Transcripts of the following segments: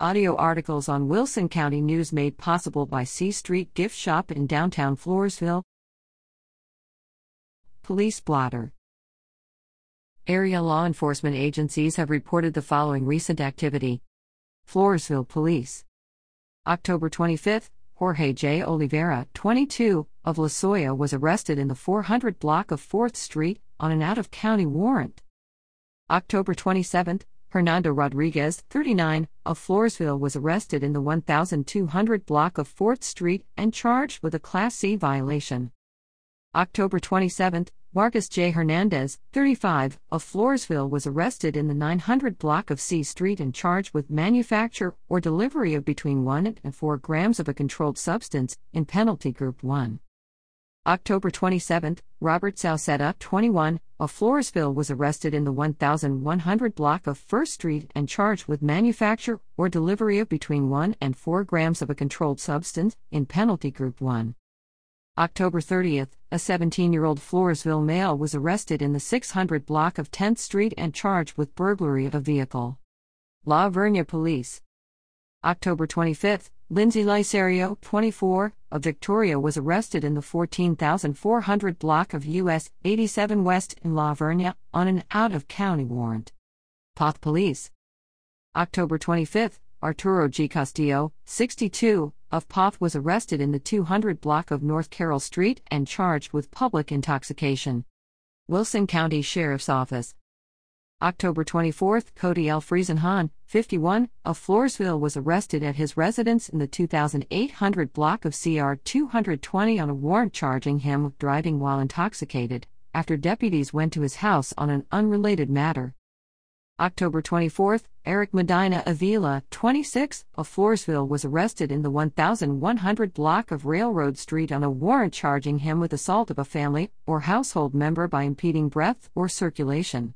Audio articles on Wilson County News made possible by C Street Gift Shop in downtown Floresville. Police blotter. Area law enforcement agencies have reported the following recent activity Floresville Police. October 25th, Jorge J. Oliveira, 22, of Losoya was arrested in the 400 block of 4th Street on an out of county warrant. October 27th, Hernando Rodriguez, 39, of Floresville was arrested in the 1200 block of 4th Street and charged with a Class C violation. October 27, Marcus J. Hernandez, 35, of Floresville was arrested in the 900 block of C Street and charged with manufacture or delivery of between 1 and 4 grams of a controlled substance in Penalty Group 1. October 27, Robert Sauceda, 21, of Floresville was arrested in the 1100 block of First Street and charged with manufacture or delivery of between 1 and 4 grams of a controlled substance in Penalty Group 1. October 30th, a 17 year old Floresville male was arrested in the 600 block of 10th Street and charged with burglary of a vehicle. La Vernia Police. October 25th, Lindsay Lysario, 24, of Victoria was arrested in the 14,400 block of US 87 West in La Vernia on an out of county warrant. Poth Police. October 25, Arturo G. Castillo, 62, of Poth was arrested in the 200 block of North Carroll Street and charged with public intoxication. Wilson County Sheriff's Office. October 24, Cody L. Friesenhahn, 51, of Floresville was arrested at his residence in the 2800 block of CR 220 on a warrant charging him with driving while intoxicated, after deputies went to his house on an unrelated matter. October 24, Eric Medina Avila, 26, of Floresville was arrested in the 1100 block of Railroad Street on a warrant charging him with assault of a family or household member by impeding breath or circulation.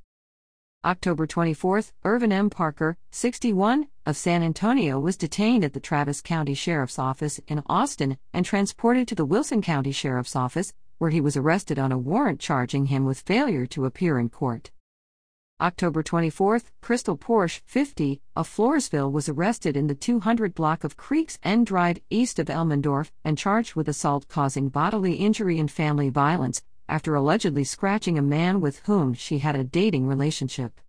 October 24, Irvin M. Parker, 61, of San Antonio was detained at the Travis County Sheriff's Office in Austin and transported to the Wilson County Sheriff's Office, where he was arrested on a warrant charging him with failure to appear in court. October 24, Crystal Porsche, 50, of Floresville was arrested in the 200 block of Creeks End Drive east of Elmendorf and charged with assault causing bodily injury and family violence, after allegedly scratching a man with whom she had a dating relationship.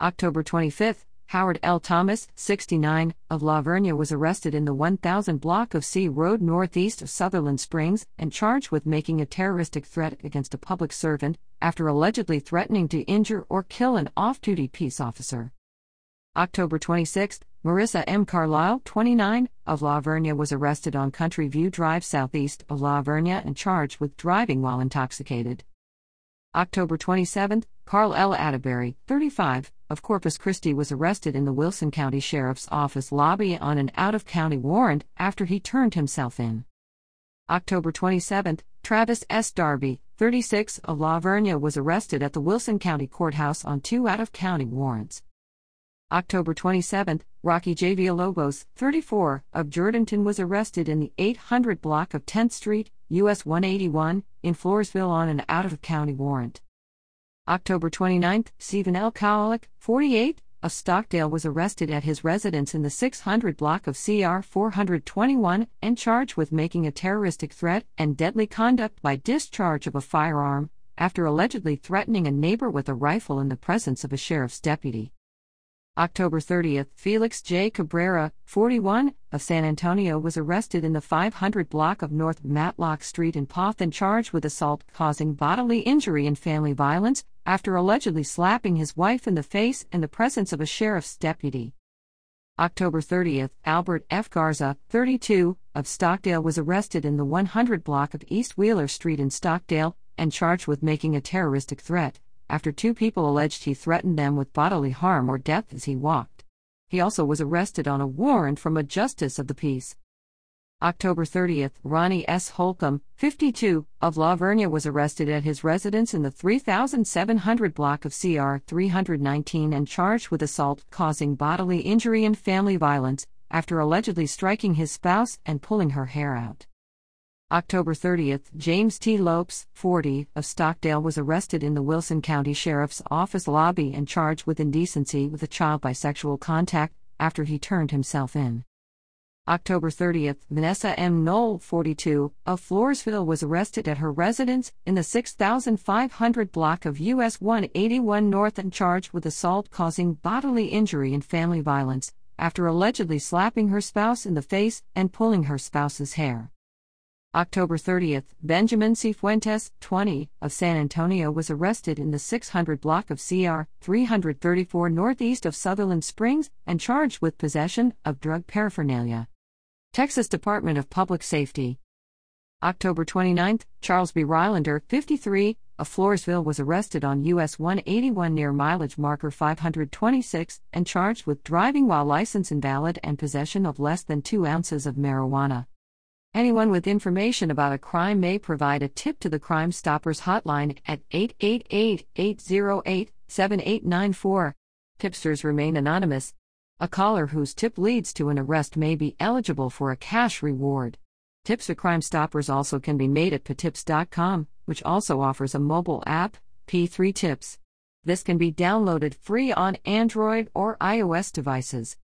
October 25, Howard L. Thomas, 69, of La Vernia was arrested in the 1000 block of C Road northeast of Sutherland Springs and charged with making a terroristic threat against a public servant after allegedly threatening to injure or kill an off duty peace officer. October 26, Marissa M. Carlisle, 29, of La Vernia was arrested on Country View Drive southeast of La Vernia and charged with driving while intoxicated. October 27, Carl L. Atterbury, 35, of Corpus Christi was arrested in the Wilson County Sheriff's Office lobby on an out of county warrant after he turned himself in. October 27, Travis S. Darby, 36, of La Vernia was arrested at the Wilson County Courthouse on two out of county warrants. October 27, Rocky J. Villalobos, 34, of Jourdanton was arrested in the 800 block of 10th Street, US 181, in Floresville on an out of county warrant. October 29, Stephen L. Kowalik, 48, of Stockdale was arrested at his residence in the 600 block of CR 421 and charged with making a terroristic threat and deadly conduct by discharge of a firearm, after allegedly threatening a neighbor with a rifle in the presence of a sheriff's deputy. October 30th, Felix J. Cabrera, 41, of San Antonio was arrested in the 500 block of North Matlock Street in Poth and charged with assault causing bodily injury and family violence after allegedly slapping his wife in the face in the presence of a sheriff's deputy. October 30th, Albert F. Garza, 32, of Stockdale was arrested in the 100 block of East Wheeler Street in Stockdale and charged with making a terroristic threat after two people alleged he threatened them with bodily harm or death as he walked. He also was arrested on a warrant from a justice of the peace. October 30th, Ronnie S. Holcomb, 52, of La Vernia was arrested at his residence in the 3700 block of CR 319 and charged with assault causing bodily injury and family violence after allegedly striking his spouse and pulling her hair out. October 30th, James T. Lopes, 40, of Stockdale was arrested in the Wilson County Sheriff's Office lobby and charged with indecency with a child by sexual contact after he turned himself in. October 30th, Vanessa M. Knoll, 42, of Floresville was arrested at her residence in the 6500 block of US 181 North and charged with assault causing bodily injury and family violence, after allegedly slapping her spouse in the face and pulling her spouse's hair. October 30th, Benjamin Cifuentes, 20, of San Antonio was arrested in the 600 block of CR 334 northeast of Sutherland Springs and charged with possession of drug paraphernalia. Texas Department of Public Safety. October 29, Charles B. Rylander, 53, of Floresville was arrested on US 181 near mileage marker 526 and charged with driving while license invalid and possession of less than 2 ounces of marijuana. Anyone with information about a crime may provide a tip to the Crime Stoppers hotline at 888 808 7894. Tipsters remain anonymous. A caller whose tip leads to an arrest may be eligible for a cash reward. Tips to Crime Stoppers also can be made at patips.com, which also offers a mobile app, P3 Tips. This can be downloaded free on Android or iOS devices.